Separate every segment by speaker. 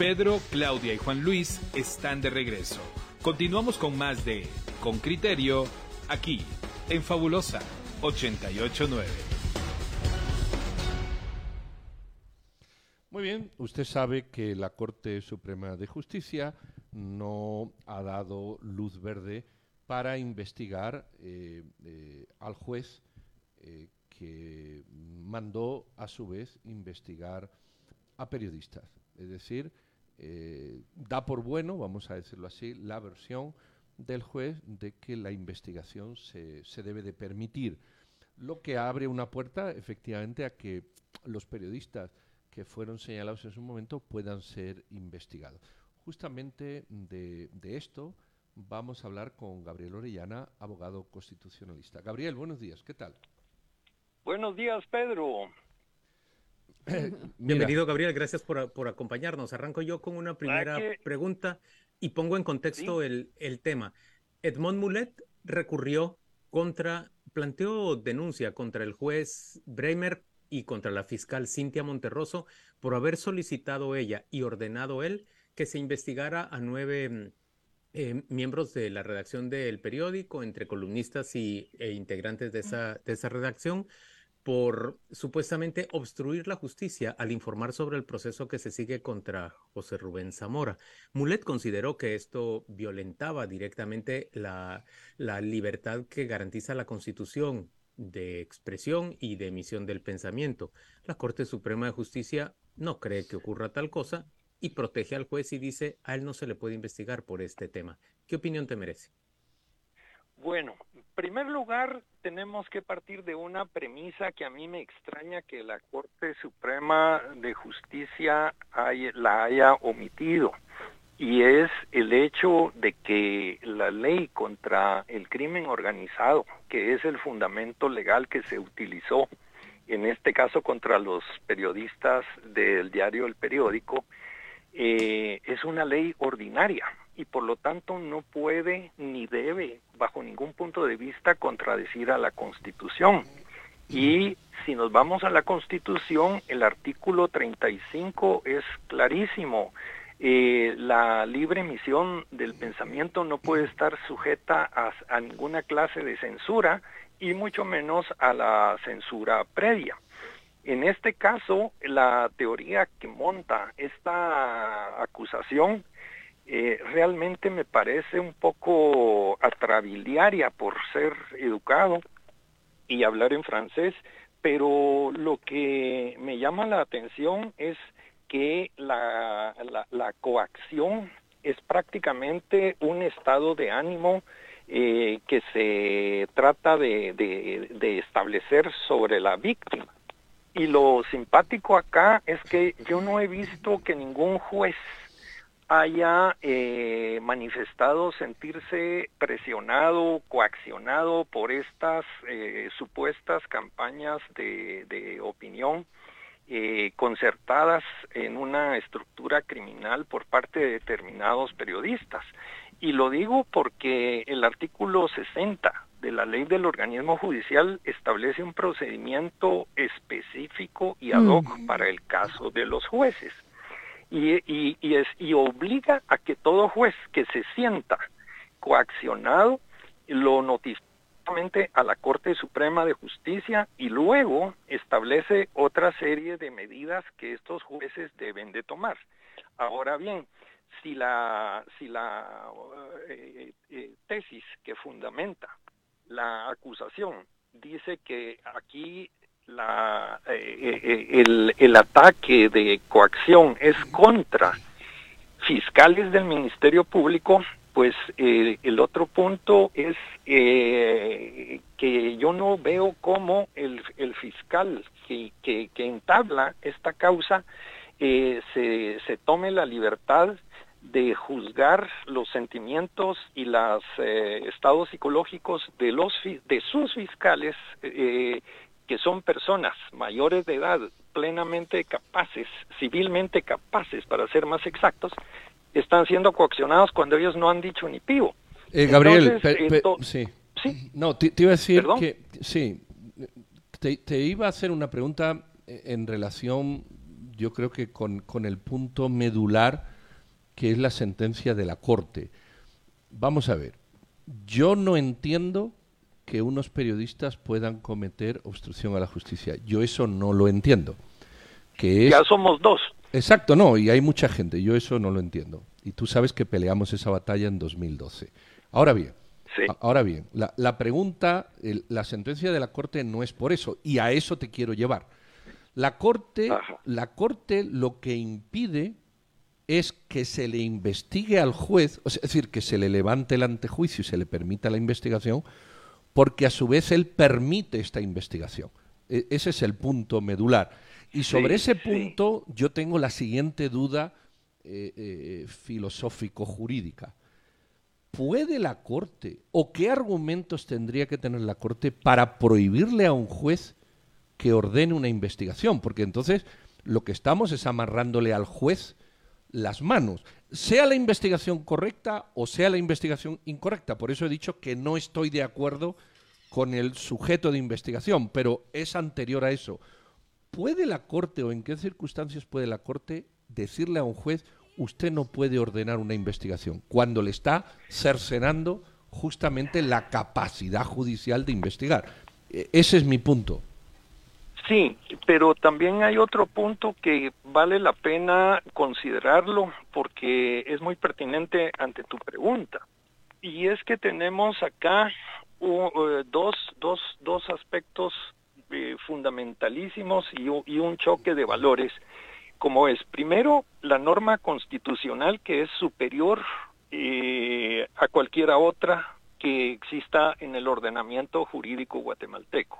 Speaker 1: Pedro, Claudia y Juan Luis están de regreso. Continuamos con más de Con Criterio, aquí, en Fabulosa 889.
Speaker 2: Muy bien, usted sabe que la Corte Suprema de Justicia no ha dado luz verde para investigar eh, eh, al juez eh, que mandó a su vez investigar a periodistas. Es decir, da por bueno, vamos a decirlo así, la versión del juez de que la investigación se, se debe de permitir, lo que abre una puerta efectivamente a que los periodistas que fueron señalados en su momento puedan ser investigados. Justamente de, esto vamos a hablar con Gabriel Orellana, abogado constitucionalista. Gabriel, buenos días, ¿qué tal?
Speaker 3: Buenos días, Pedro.
Speaker 4: Bienvenido, Gabriel, gracias por, acompañarnos. Arranco yo con una primera pregunta y pongo en contexto el, el, tema. Edmond Mulet recurrió contra, planteó denuncia contra el juez Bremer y contra la fiscal Cintia Monterroso por haber solicitado ella y ordenado él que se investigara a nueve mm, eh, miembros de la redacción del periódico, entre columnistas y, e integrantes de esa, de esa redacción, por supuestamente obstruir la justicia al informar sobre el proceso que se sigue contra José Rubén Zamora. Mulet consideró que esto violentaba directamente la, la libertad que garantiza la Constitución de expresión y de emisión del pensamiento. La Corte Suprema de Justicia no cree que ocurra tal cosa y protege al juez y dice a él no se le puede investigar por este tema. ¿Qué opinión te merece?
Speaker 3: Bueno, en primer lugar tenemos que partir de una premisa que a mí me extraña que la Corte Suprema de Justicia la haya omitido y es el hecho de que la ley contra el crimen organizado, que es el fundamento legal que se utilizó, en este caso contra los periodistas del diario El Periódico, eh, es una ley ordinaria y por lo tanto no puede ni debe, bajo ningún punto de vista, contradecir a la Constitución. Y si nos vamos a la Constitución, el artículo 35 es clarísimo eh, la libre emisión del pensamiento no puede estar sujeta a, ninguna clase de censura y mucho menos a la censura previa. En este caso, la teoría que monta esta acusación eh, realmente me parece un poco atrabiliaria por ser educado y hablar en francés, pero lo que me llama la atención es que la, la, coacción es prácticamente un estado de ánimo eh, que se trata de, de, establecer sobre la víctima. Y lo simpático acá es que yo no he visto que ningún juez haya eh, manifestado sentirse presionado, coaccionado por estas eh, supuestas campañas de, de opinión eh, concertadas en una estructura criminal por parte de determinados periodistas. Y lo digo porque el artículo 60 de la ley del organismo judicial establece un procedimiento específico y ad hoc para el caso de los jueces. Y, y, es, y obliga a que todo juez que se sienta coaccionado lo notifique a la Corte Suprema de Justicia y luego establece otra serie de medidas que estos jueces deben de tomar. Ahora bien, si la, si la eh, eh, tesis que fundamenta la acusación dice que aquí la, eh, el, el ataque de coacción es contra fiscales del Ministerio Público, pues eh, el otro punto es eh, que yo no veo cómo el, fiscal que, que, entabla esta causa eh, se, se tome la libertad de juzgar los sentimientos y los estados psicológicos de los de sus fiscales que son personas mayores de edad plenamente capaces civilmente capaces para ser más exactos están siendo coaccionados cuando ellos no han dicho ni pivo.
Speaker 2: Eh, Gabriel, sí. sí. No, te, iba a decir que sí, te, iba a hacer una pregunta eh, en relación, yo creo que con, con el punto medular que es la sentencia de la Corte. Vamos a ver, yo no entiendo que unos periodistas puedan cometer obstrucción a la justicia. Yo eso no lo entiendo. Que
Speaker 3: Ya somos dos.
Speaker 2: Exacto, no, y hay mucha gente, yo eso no lo entiendo. Y tú sabes que peleamos esa batalla en 2012. Ahora bien, ahora bien, la, pregunta, la sentencia de la Corte no es por eso, y a eso te quiero llevar. La Corte, la Corte lo que impide es que se le investigue al juez, es decir, que se le levante el antejuicio y se le permita la investigación, porque a su vez él permite esta investigación. E, ese es el punto medular. Y sobre ese punto yo tengo la siguiente duda eh, eh, filosófico-jurídica. ¿Puede la Corte o qué argumentos tendría que tener la Corte para prohibirle a un juez que ordene una investigación? Porque entonces lo que estamos es amarrándole al juez las manos, sea la investigación correcta o sea la investigación incorrecta. Por eso he dicho que no estoy de acuerdo con el sujeto de investigación, pero es anterior a eso. ¿Puede la Corte o en qué circunstancias puede la Corte decirle a un juez, usted no puede ordenar una investigación, cuando le está cercenando justamente la capacidad judicial de investigar? E, ese es mi punto.
Speaker 3: Sí, pero también hay otro punto que vale la pena considerarlo porque es muy pertinente ante tu pregunta. Y es que tenemos acá uh, dos, dos, dos aspectos eh, fundamentalísimos y, un choque de valores, como es, primero, la norma constitucional que es superior eh, a cualquiera otra que exista en el ordenamiento jurídico guatemalteco.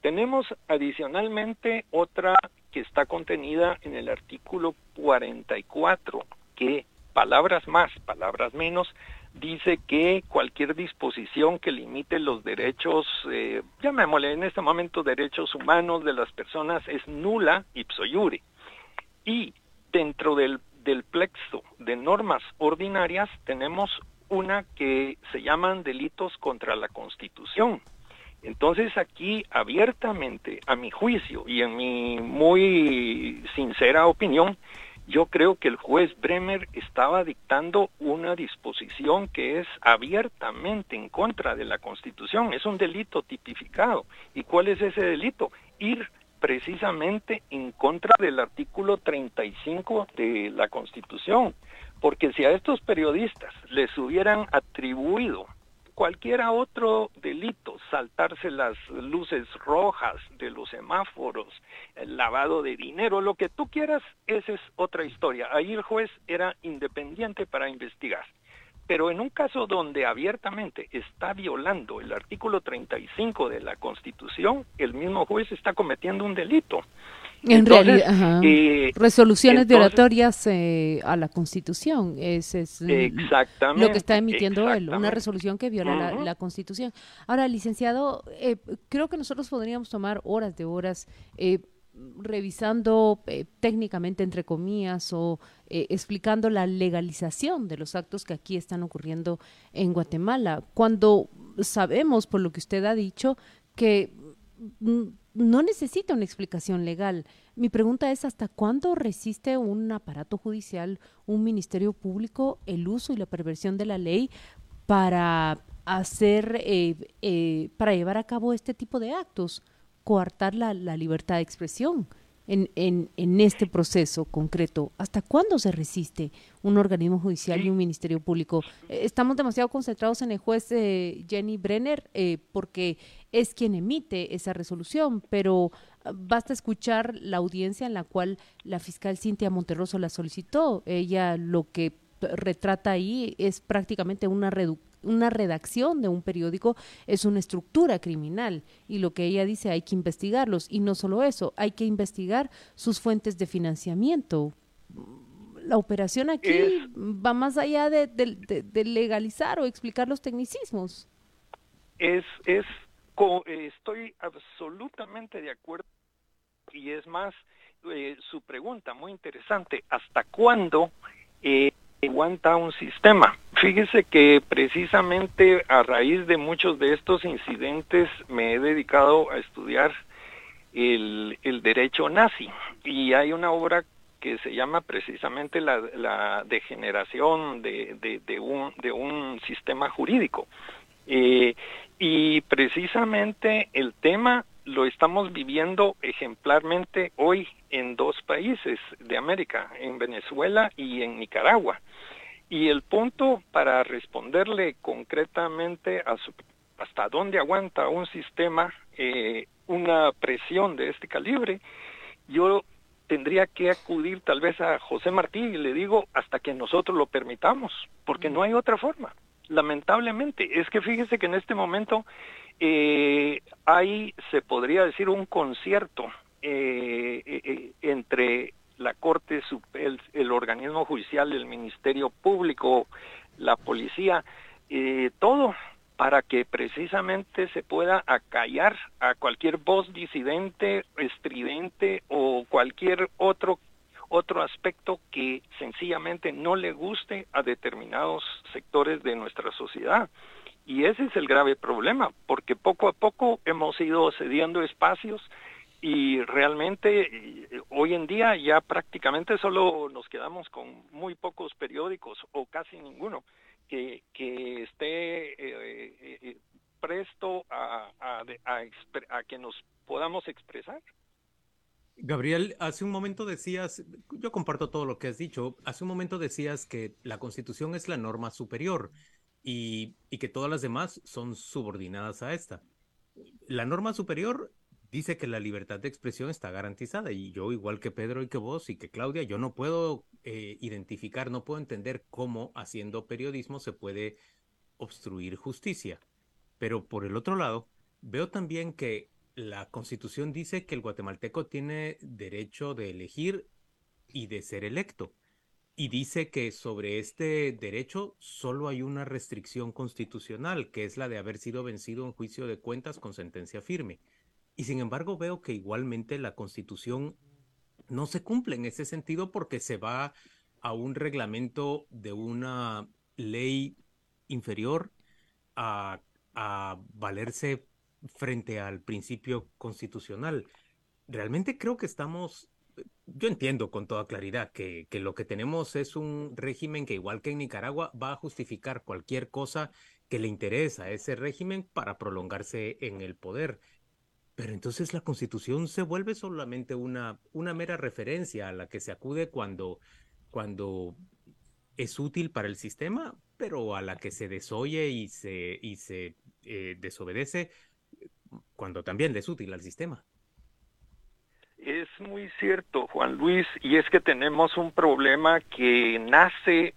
Speaker 3: Tenemos adicionalmente otra que está contenida en el artículo 44, que palabras más, palabras menos, dice que cualquier disposición que limite los derechos, eh, llamémosle en este momento derechos humanos de las personas, es nula ipso iure. Y dentro del, del plexo de normas ordinarias tenemos una que se llaman delitos contra la Constitución. Entonces aquí abiertamente, a mi juicio y en mi muy sincera opinión, yo creo que el juez Bremer estaba dictando una disposición que es abiertamente en contra de la Constitución, es un delito tipificado. ¿Y cuál es ese delito? Ir precisamente en contra del artículo 35 de la Constitución, porque si a estos periodistas les hubieran atribuido cualquiera otro delito, saltarse las luces rojas de los semáforos, el lavado de dinero, lo que tú quieras, esa es otra historia. Ahí el juez era independiente para investigar. Pero en un caso donde abiertamente está violando el artículo 35 de la Constitución, el mismo juez está cometiendo un delito.
Speaker 5: En realidad, eh, resoluciones violatorias eh, a la Constitución, ese es lo que está emitiendo él, una resolución que viola la, Constitución. Ahora, licenciado, eh, creo que nosotros podríamos tomar horas de horas revisando técnicamente, entre comillas, o explicando la legalización de los actos que aquí están ocurriendo en Guatemala, cuando sabemos, por lo que usted ha dicho, que mm, no necesita una explicación legal. Mi pregunta es, ¿hasta cuándo resiste un aparato judicial, un ministerio público, el uso y la perversión de la ley para hacer, eh, eh, para llevar a cabo este tipo de actos, coartar la, libertad de expresión? en, en, en, este proceso concreto? ¿Hasta cuándo se resiste un organismo judicial y un ministerio público? Eh, estamos demasiado concentrados en el juez eh, Jenny Brenner eh, porque es quien emite esa resolución, pero ah, basta escuchar la audiencia en la cual la fiscal Cintia Monterroso la solicitó. Ella lo que retrata ahí es prácticamente una reducción una redacción de un periódico es una estructura criminal y lo que ella dice hay que investigarlos y no solo eso, hay que investigar sus fuentes de financiamiento. La operación aquí va más allá de, legalizar o explicar los tecnicismos.
Speaker 3: Es, es, estoy absolutamente de acuerdo y es más, eh, su pregunta muy interesante, ¿hasta cuándo eh, aguanta un sistema. Fíjese que precisamente a raíz de muchos de estos incidentes me he dedicado a estudiar el, el derecho nazi y hay una obra que se llama precisamente la, degeneración de, de, un, de un sistema jurídico. Eh, y precisamente el tema lo estamos viviendo ejemplarmente hoy en dos países de América, en Venezuela y en Nicaragua. Y el punto para responderle concretamente a hasta dónde aguanta un sistema eh, una presión de este calibre, yo tendría que acudir tal vez a José Martí y le digo hasta que nosotros lo permitamos, porque no hay otra forma. Lamentablemente, es que fíjese que en este momento eh, hay, se podría decir, un concierto eh, eh, entre la Corte, el, el, organismo judicial, el Ministerio Público, la policía, todo para que precisamente se pueda acallar a cualquier voz disidente, estridente o cualquier otro otro aspecto que sencillamente no le guste a determinados sectores de nuestra sociedad. Y ese es el grave problema, porque poco a poco hemos ido cediendo espacios y realmente eh, hoy en día ya prácticamente solo nos quedamos con muy pocos periódicos o casi ninguno que, que esté eh, eh, presto a, a, a, que nos podamos expresar.
Speaker 4: Gabriel, hace un momento decías, yo comparto todo lo que has dicho, hace un momento decías que la constitución es la norma superior y, que todas las demás son subordinadas a esta. La norma superior dice que la libertad de expresión está garantizada y yo, igual que Pedro y que vos y que Claudia, yo no puedo eh, identificar, no puedo entender cómo haciendo periodismo se puede obstruir justicia. Pero por el otro lado, veo también que la constitución dice que el guatemalteco tiene derecho de elegir y de ser electo. Y dice que sobre este derecho solo hay una restricción constitucional, que es la de haber sido vencido en juicio de cuentas con sentencia firme. Y sin embargo veo que igualmente la constitución no se cumple en ese sentido porque se va a un reglamento de una ley inferior a, valerse frente al principio constitucional. Realmente creo que estamos, yo entiendo con toda claridad que, que, lo que tenemos es un régimen que igual que en Nicaragua va a justificar cualquier cosa que le interesa a ese régimen para prolongarse en el poder. Pero entonces la constitución se vuelve solamente una, una mera referencia a la que se acude cuando, cuando es útil para el sistema, pero a la que se desoye y se, y se eh, desobedece cuando también es útil al sistema.
Speaker 3: Es muy cierto, Juan Luis, y es que tenemos un problema que nace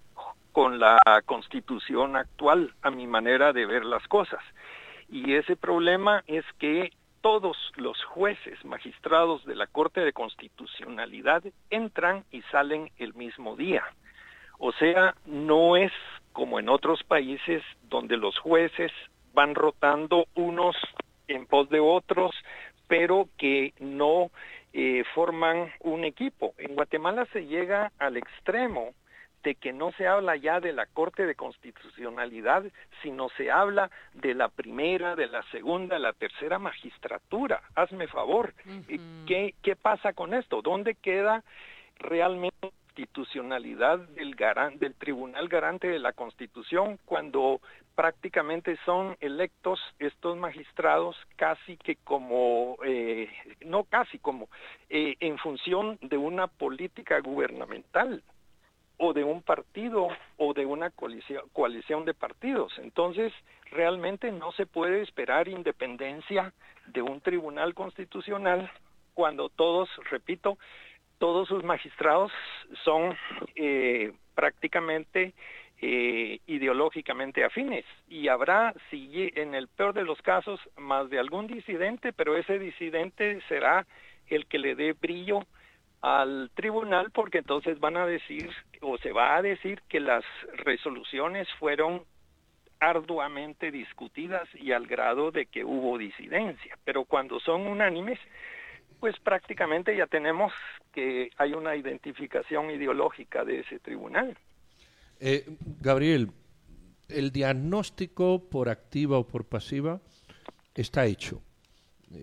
Speaker 3: con la constitución actual, a mi manera de ver las cosas. Y ese problema es que todos los jueces magistrados de la Corte de Constitucionalidad entran y salen el mismo día. O sea, no es como en otros países donde los jueces van rotando unos en pos de otros, pero que no eh, forman un equipo. En Guatemala se llega al extremo de que no se habla ya de la Corte de Constitucionalidad, sino se habla de la primera, de la segunda, de la tercera magistratura. Hazme favor. ¿Qué, ¿Qué pasa con esto? ¿Dónde queda realmente la constitucionalidad del, del Tribunal Garante de la Constitución cuando prácticamente son electos estos magistrados casi que como, eh, no casi como, eh, en función de una política gubernamental o de un partido o de una coalición, de partidos. Entonces, realmente no se puede esperar independencia de un tribunal constitucional cuando todos, repito, todos sus magistrados son eh, prácticamente eh, ideológicamente afines y habrá, si en el peor de los casos, más de algún disidente, pero ese disidente será el que le dé brillo al tribunal porque entonces van a decir o se va a decir que las resoluciones fueron arduamente discutidas y al grado de que hubo disidencia. Pero cuando son unánimes, pues prácticamente ya tenemos que hay una identificación ideológica de ese tribunal.
Speaker 2: Eh, Gabriel, el diagnóstico por activa o por pasiva está hecho.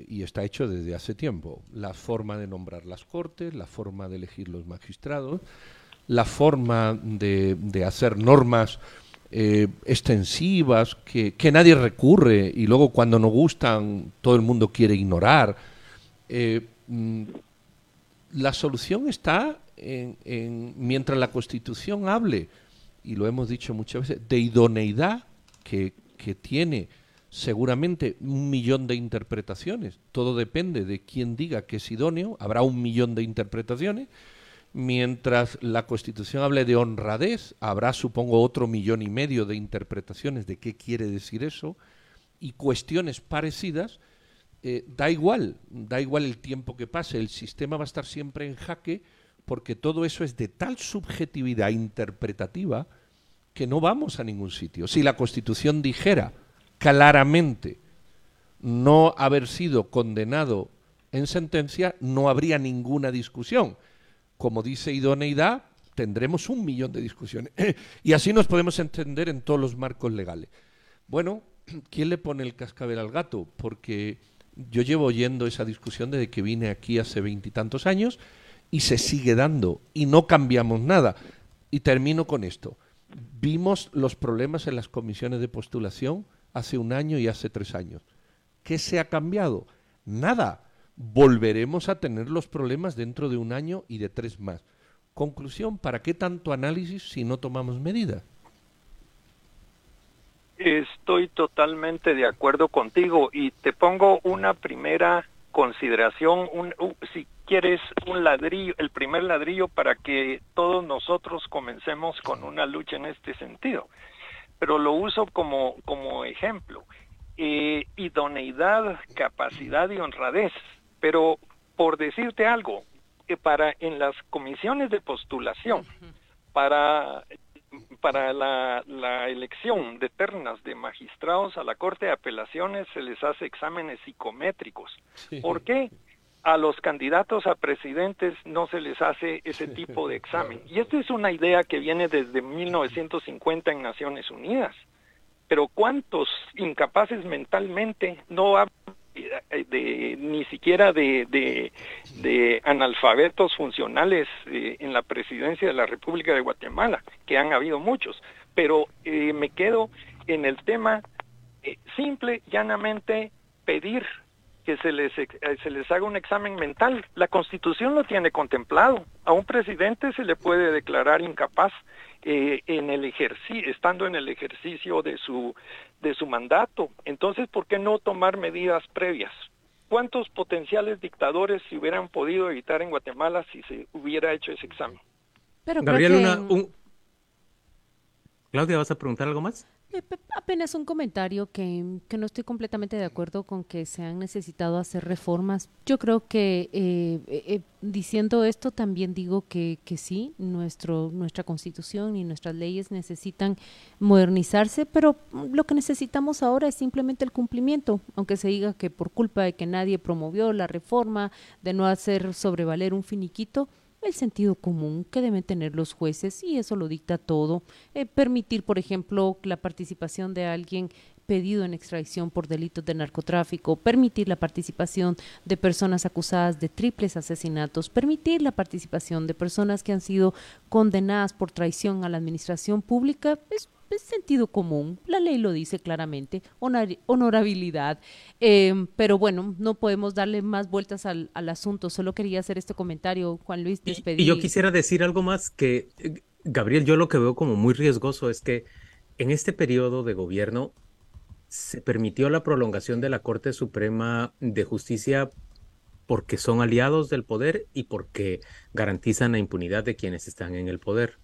Speaker 2: y está hecho desde hace tiempo. La forma de nombrar las cortes, la forma de elegir los magistrados, la forma de, hacer normas eh, extensivas que, nadie recurre y luego cuando no gustan todo el mundo quiere ignorar. Eh, mm, la solución está en, mientras la Constitución hable, y lo hemos dicho muchas veces, de idoneidad que, que tiene seguramente un millón de interpretaciones. Todo depende de quién diga que es idóneo. Habrá un millón de interpretaciones. Mientras la Constitución hable de honradez, habrá, supongo, otro millón y medio de interpretaciones de qué quiere decir eso. Y cuestiones parecidas, eh, da igual, da igual el tiempo que pase, el sistema va a estar siempre en jaque porque todo eso es de tal subjetividad interpretativa que no vamos a ningún sitio. Si la Constitución dijera claramente no haber sido condenado en sentencia, no habría ninguna discusión. Como dice idoneidad, tendremos un millón de discusiones. y así nos podemos entender en todos los marcos legales. Bueno, ¿quién le pone el cascabel al gato? Porque yo llevo oyendo esa discusión desde que vine aquí hace veintitantos años y se sigue dando y no cambiamos nada. Y termino con esto. Vimos los problemas en las comisiones de postulación hace un año y hace tres años. ¿Qué se ha cambiado? Nada. Volveremos a tener los problemas dentro de un año y de tres más. Conclusión, ¿para qué tanto análisis si no tomamos medidas?
Speaker 3: Estoy totalmente de acuerdo contigo y te pongo una primera consideración, un, si quieres un ladrillo, el primer ladrillo para que todos nosotros comencemos con una lucha en este sentido pero lo uso como, como ejemplo. Eh, idoneidad, capacidad y honradez. Pero por decirte algo, que para en las comisiones de postulación, para, para la, la elección de ternas de magistrados a la Corte de Apelaciones se les hace exámenes psicométricos. ¿Por qué? a los candidatos a presidentes no se les hace ese tipo de examen. Y esta es una idea que viene desde 1950 en Naciones Unidas. Pero ¿cuántos incapaces mentalmente no hablan de, ni siquiera de, de, analfabetos funcionales eh, en la presidencia de la República de Guatemala, que han habido muchos? Pero eh, me quedo en el tema eh, simple, llanamente pedir que se les, eh, se les haga un examen mental. La Constitución lo tiene contemplado. A un presidente se le puede declarar incapaz eh, en el ejercicio, estando en el ejercicio de su, de su mandato. Entonces, ¿por qué no tomar medidas previas? ¿Cuántos potenciales dictadores se hubieran podido evitar en Guatemala si se hubiera hecho ese examen?
Speaker 4: Pero Gabriel, una, Claudia, ¿vas a preguntar algo más?
Speaker 5: Eh, apenas un comentario que, no estoy completamente de acuerdo con que se han necesitado hacer reformas. Yo creo que eh, eh, diciendo esto también digo que, que sí, nuestro, nuestra constitución y nuestras leyes necesitan modernizarse, pero lo que necesitamos ahora es simplemente el cumplimiento, aunque se diga que por culpa de que nadie promovió la reforma, de no hacer sobrevaler un finiquito, el sentido común que deben tener los jueces y eso lo dicta todo. Eh, permitir, por ejemplo, la participación de alguien pedido en extradición por delitos de narcotráfico, permitir la participación de personas acusadas de triples asesinatos, permitir la participación de personas que han sido condenadas por traición a la administración pública, es es sentido común, la ley lo dice claramente, honorabilidad, em, pero bueno, no podemos darle más vueltas al, asunto, solo quería hacer este comentario, Juan Luis,
Speaker 4: despedir. Y, yo quisiera decir algo más que, eh, Gabriel, yo lo que veo como muy riesgoso es que en este periodo de gobierno se permitió la prolongación de la Corte Suprema de Justicia porque son aliados del poder y porque garantizan la impunidad de quienes están en el poder.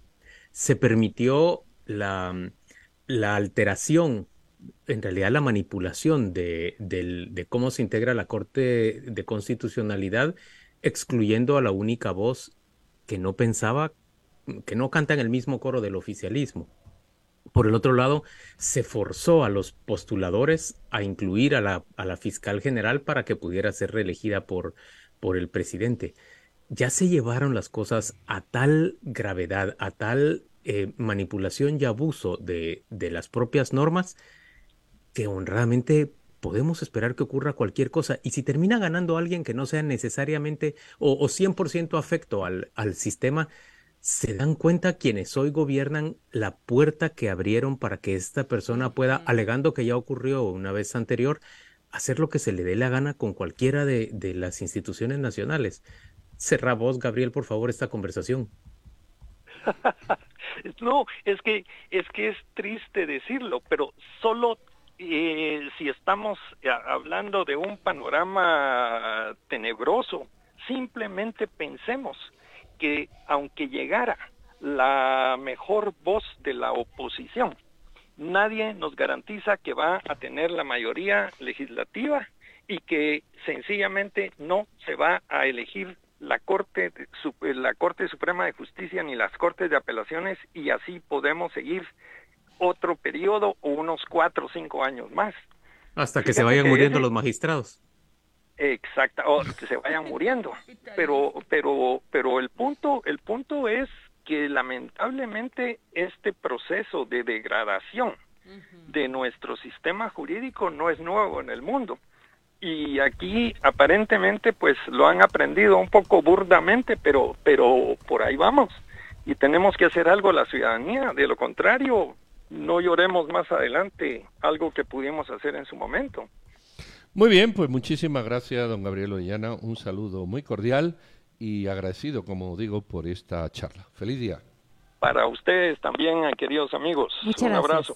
Speaker 4: Se permitió la, la alteración, en realidad la manipulación de, de, cómo se integra la Corte de Constitucionalidad, excluyendo a la única voz que no pensaba, que no canta en el mismo coro del oficialismo. Por el otro lado, se forzó a los postuladores a incluir a la, a la fiscal general para que pudiera ser reelegida por, por el presidente. Ya se llevaron las cosas a tal gravedad, a tal eh, manipulación y abuso de, las propias normas que honradamente podemos esperar que ocurra cualquier cosa. Y si termina ganando alguien que no sea necesariamente o, o 100% afecto al, al sistema, se dan cuenta quienes hoy gobiernan la puerta que abrieron para que esta persona pueda, alegando que ya ocurrió una vez anterior, hacer lo que se le dé la gana con cualquiera de, de las instituciones nacionales. Cerra vos, Gabriel, por favor, esta conversación.
Speaker 3: no, es que es que es triste decirlo, pero solo eh, si estamos eh, hablando de un panorama tenebroso, simplemente pensemos que aunque llegara la mejor voz de la oposición, nadie nos garantiza que va a tener la mayoría legislativa y que sencillamente no se va a elegir la Corte, la Corte Suprema de Justicia ni las Cortes de Apelaciones y así podemos seguir otro periodo o unos cuatro o cinco años más.
Speaker 4: Hasta que se vayan muriendo los magistrados.
Speaker 3: Exacta, o que se vayan muriendo. Pero, pero, pero el punto, el punto es que lamentablemente este proceso de degradación de nuestro sistema jurídico no es nuevo en el mundo. Y aquí aparentemente pues lo han aprendido un poco burdamente, pero, pero por ahí vamos. Y tenemos que hacer algo la ciudadanía. De lo contrario, no lloremos más adelante algo que pudimos hacer en su momento.
Speaker 2: Muy bien, pues muchísimas gracias, don Gabriel Ollana. Un saludo muy cordial y agradecido, como digo, por esta charla. Feliz día.
Speaker 3: Para ustedes también, queridos amigos. Un abrazo.